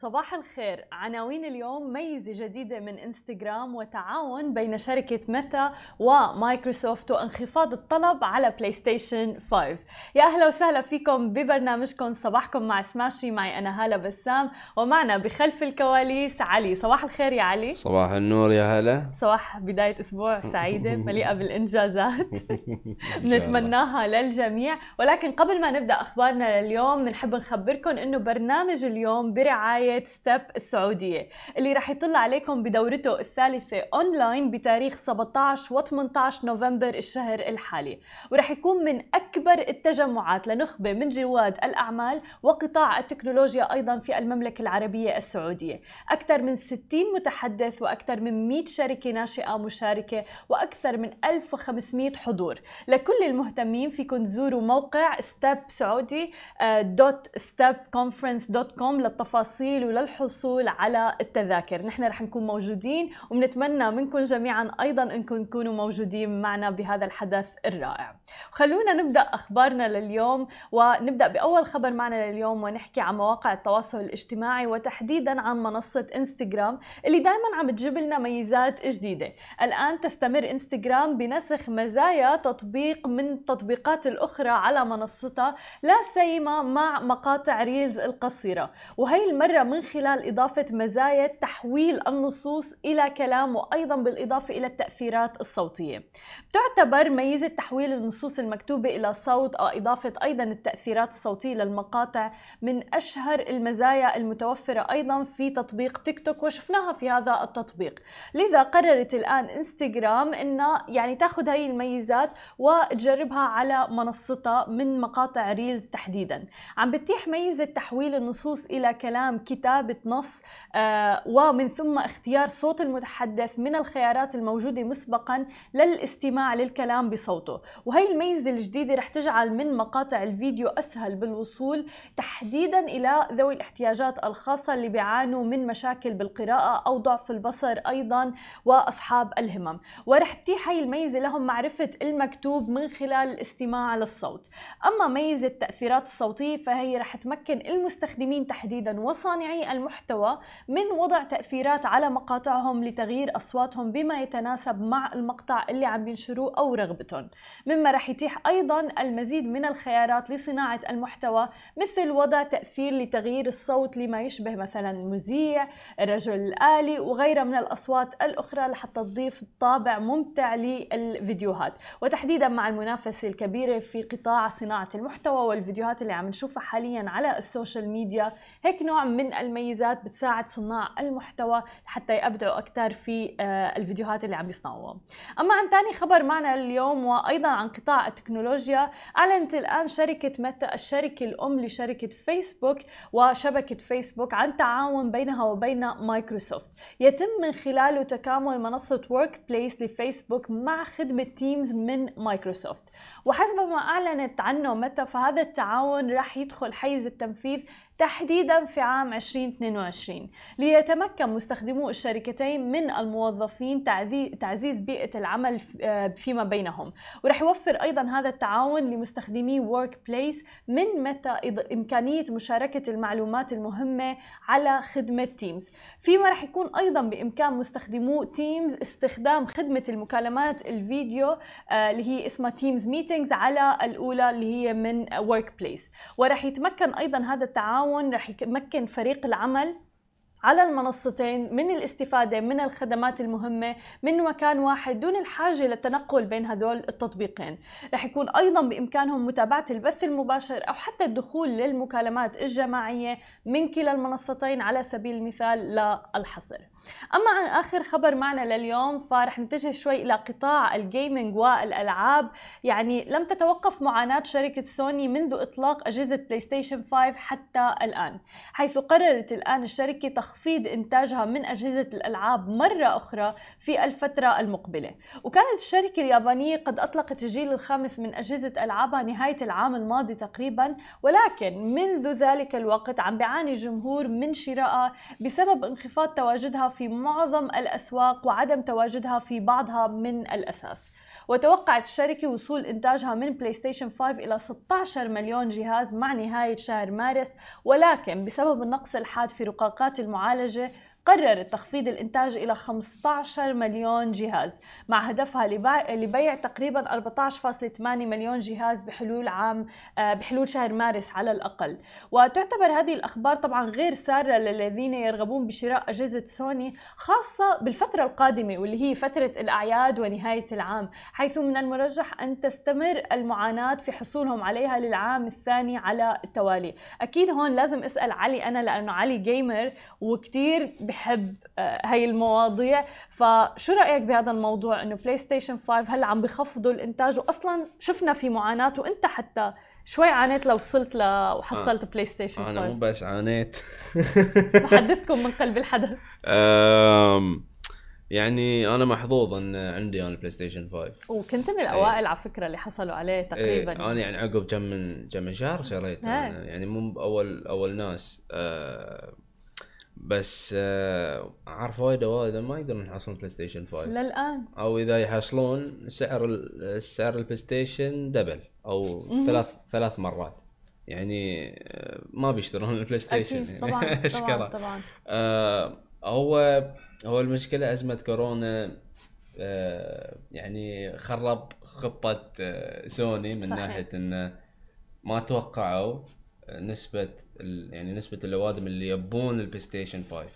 صباح الخير. عناوين اليوم ميزة جديدة من إنستغرام وتعاون بين شركة ميتا ومايكروسوفت وانخفاض الطلب على بلاي ستيشن 5 يا أهلا وسهلا فيكم ببرنامجكم. صباحكم مع سماشي. معي أنا هالة بسام ومعنا بخلف الكواليس علي. صباح الخير يا علي. صباح النور يا هلا صباح بداية أسبوع سعيدة مليئة بالإنجازات. نتمناها للجميع. ولكن قبل ما نبدأ أخبارنا لليوم بنحب نخبركم أنه برنامج اليوم برعاية بداية ستيب السعودية اللي رح يطل عليكم بدورته الثالثة أونلاين بتاريخ 17 و 18 نوفمبر الشهر الحالي. ورح يكون من أكبر التجمعات لنخبة من رواد الأعمال وقطاع التكنولوجيا أيضا في المملكة العربية السعودية. أكثر من 60 متحدث وأكثر من 100 شركة ناشئة مشاركة وأكثر من 1500 حضور. لكل المهتمين فيكم تزوروا موقع ستيب سعودي dot stepconference dot com للتفاصيل للتسجيل وللحصول على التذاكر. نحن رح نكون موجودين وبنتمنى منكم جميعا أيضا أنكم تكونوا موجودين معنا بهذا الحدث الرائع. خلونا نبدأ أخبارنا لليوم ونبدأ بأول خبر معنا لليوم ونحكي عن مواقع التواصل الاجتماعي وتحديدا عن منصة إنستغرام اللي دائما عم تجيب لنا ميزات جديدة. الآن تستمر إنستغرام بنسخ مزايا تطبيق من التطبيقات الأخرى على منصتها لا سيما مع مقاطع ريلز القصيرة. وهي المرة من خلال إضافة مزايا تحويل النصوص إلى كلام وأيضا بالإضافة إلى التأثيرات الصوتية. تعتبر ميزة تحويل النصوص المكتوبة إلى صوت أو إضافة أيضا التأثيرات الصوتية للمقاطع من أشهر المزايا المتوفرة أيضا في تطبيق تيك توك وشفناها في هذا التطبيق. لذا قررت الآن إنستغرام أنها يعني تأخذ هاي الميزات وتجربها على منصتها من مقاطع ريلز تحديدا. عم بتيح ميزة تحويل النصوص إلى كلام كتابة نص آه، ومن ثم اختيار صوت المتحدث من الخيارات الموجودة مسبقا للاستماع للكلام بصوته. وهي الميزة الجديدة رح تجعل من مقاطع الفيديو أسهل بالوصول تحديدا إلى ذوي الاحتياجات الخاصة اللي بيعانوا من مشاكل بالقراءة أو ضعف البصر أيضا وأصحاب الهمم. ورح تتيح هي الميزة لهم معرفة المكتوب من خلال الاستماع للصوت. أما ميزة التأثيرات الصوتية فهي رح تمكن المستخدمين تحديدا وصانعي المحتوى من وضع تأثيرات على مقاطعهم لتغيير أصواتهم بما يتناسب مع المقطع اللي عم ينشروه أو رغبتهم. مما رح يتيح أيضا المزيد من الخيارات لصناعة المحتوى مثل وضع تأثير لتغيير الصوت لما يشبه مثلا المذيع الرجل الآلي وغيرها من الأصوات الأخرى لحتى تضيف طابع ممتع للفيديوهات. وتحديدا مع المنافسة الكبيرة في قطاع صناعة المحتوى والفيديوهات اللي عم نشوفها حاليا على ال social media هيك نوع من الميزات بتساعد صناع المحتوى حتى يبدعوا أكثر في آه، الفيديوهات اللي عم يصنعوها. أما عن ثاني خبر معنا اليوم وأيضا عن قطاع التكنولوجيا أعلنت الآن شركة ميتا الشركة الأم لشركة فيسبوك وشبكة فيسبوك عن تعاون بينها وبين مايكروسوفت. يتم من خلاله تكامل منصة Workplace لفيسبوك مع خدمة Teams من مايكروسوفت. وحسب ما أعلنت عنه Meta فهذا التعاون راح يدخل حيز التنفيذ تحديدا في عام 2022 ليتمكن مستخدمو الشركتين من الموظفين تعزيز بيئة العمل آه، فيما بينهم. ورح يوفر أيضا هذا التعاون لمستخدمي Workplace من Meta إمكانية مشاركة المعلومات المهمة على خدمة Teams فيما رح يكون أيضا بإمكان مستخدمو Teams استخدام خدمة المكالمات الفيديو آه، اللي هي اسمها Teams Meetings على الأولى اللي هي من Workplace ورح يتمكن أيضا هذا التعاون التعاون رح يمكن فريق العمل على المنصتين من الاستفادة من الخدمات المهمة من مكان واحد دون الحاجة للتنقل بين هذول التطبيقين. رح يكون أيضا بإمكانهم متابعة البث المباشر أو حتى الدخول للمكالمات الجماعية من كلا المنصتين على سبيل المثال لا الحصر أما عن آخر خبر معنا لليوم فرح نتجه شوي إلى قطاع ال gaming والألعاب. يعني لم تتوقف معاناة شركة سوني منذ إطلاق أجهزة بلاي ستيشن 5 حتى الآن حيث قررت الآن الشركة تخفيض إنتاجها من أجهزة الألعاب مرة أخرى في الفترة المقبلة. وكانت الشركة اليابانية قد أطلقت الجيل الخامس من أجهزة ألعابها نهاية العام الماضي تقريبا ولكن منذ ذلك الوقت عم بيعاني الجمهور من شرائها بسبب انخفاض تواجدها في معظم الأسواق وعدم تواجدها في بعضها من الأساس. وتوقعت الشركة وصول إنتاجها من بلاي ستيشن 5 إلى 16 مليون جهاز مع نهاية شهر مارس ولكن بسبب النقص الحاد في رقاقات المعالجة قررت تخفيض الإنتاج إلى 15 مليون جهاز مع هدفها لبيع تقريبا 14.8 مليون جهاز بحلول عام آه، بحلول شهر مارس على الأقل. وتعتبر هذه الأخبار طبعا غير سارة للذين يرغبون بشراء أجهزة سوني خاصة بالفترة القادمة واللي هي فترة الأعياد ونهاية العام حيث من المرجح أن تستمر المعاناة في حصولهم عليها للعام الثاني على التوالي. أكيد هون لازم أسأل علي أنا لأنه علي gamer وكتير بحب آه، هاي المواضيع. فشو رأيك بهذا الموضوع؟ إنه بلاي ستيشن 5 هلا عم بخفضوا الإنتاج واصلا شفنا في معاناة وأنت حتى شوي عانيت لو وصلت ل وحصلت بلاي ستيشن 5 أنا مو بس عانيت. بحدثكم من قلب الحدث. يعني أنا محظوظ إن عندي أنا بلاي ستيشن 5 وكنت من الأوائل على فكرة اللي حصلوا عليه تقريبا. إيه أنا يعني عقب كم من كم من شهر شريت يعني مو اول أول ناس أه بس آه أعرف وايد وايد ما يقدرون يحصلون بلاي ستيشن 5 للآن. أو إذا يحصلون سعر السعر البلاي ستيشن double أو ثلاث ثلاث مرات. يعني آه، ما بيشترون البلاي ستيشن أكيد. طبعا طبعا طبعا. آه هو هو المشكلة أزمة كورونا آه يعني خرب خطة آه سوني من صحيح. ناحية إنه ما توقعوا نسبة يعني نسبة الأوادم اللي يبون البلاي ستيشن 5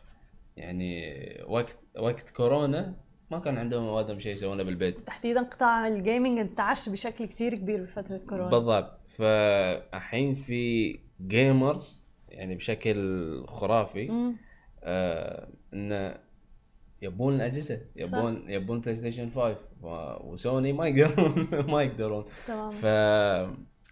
يعني وقت وقت كورونا ما كان عندهم أوادم شيء يسوونه بالبيت. تحديدا قطاع ال gaming انتعش بشكل كتير كبير بفترة كورونا. بالضبط. فالحين في gamers يعني بشكل خرافي آه انه يبون الأجهزة يبون صح. يبون بلاي ستيشن 5 وسوني ما يقدرون ما يقدرون. تمام. ف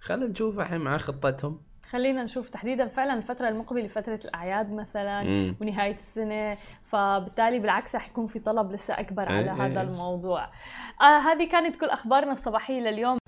خلينا نشوف الحين مع خطتهم. خلينا نشوف تحديدا فعلا الفترة المقبلة فترة الأعياد مثلا مم. ونهاية السنة فبالتالي بالعكس رح يكون في طلب لسه أكبر على إيه هذا الموضوع. آه هذه كانت كل أخبارنا الصباحية لليوم.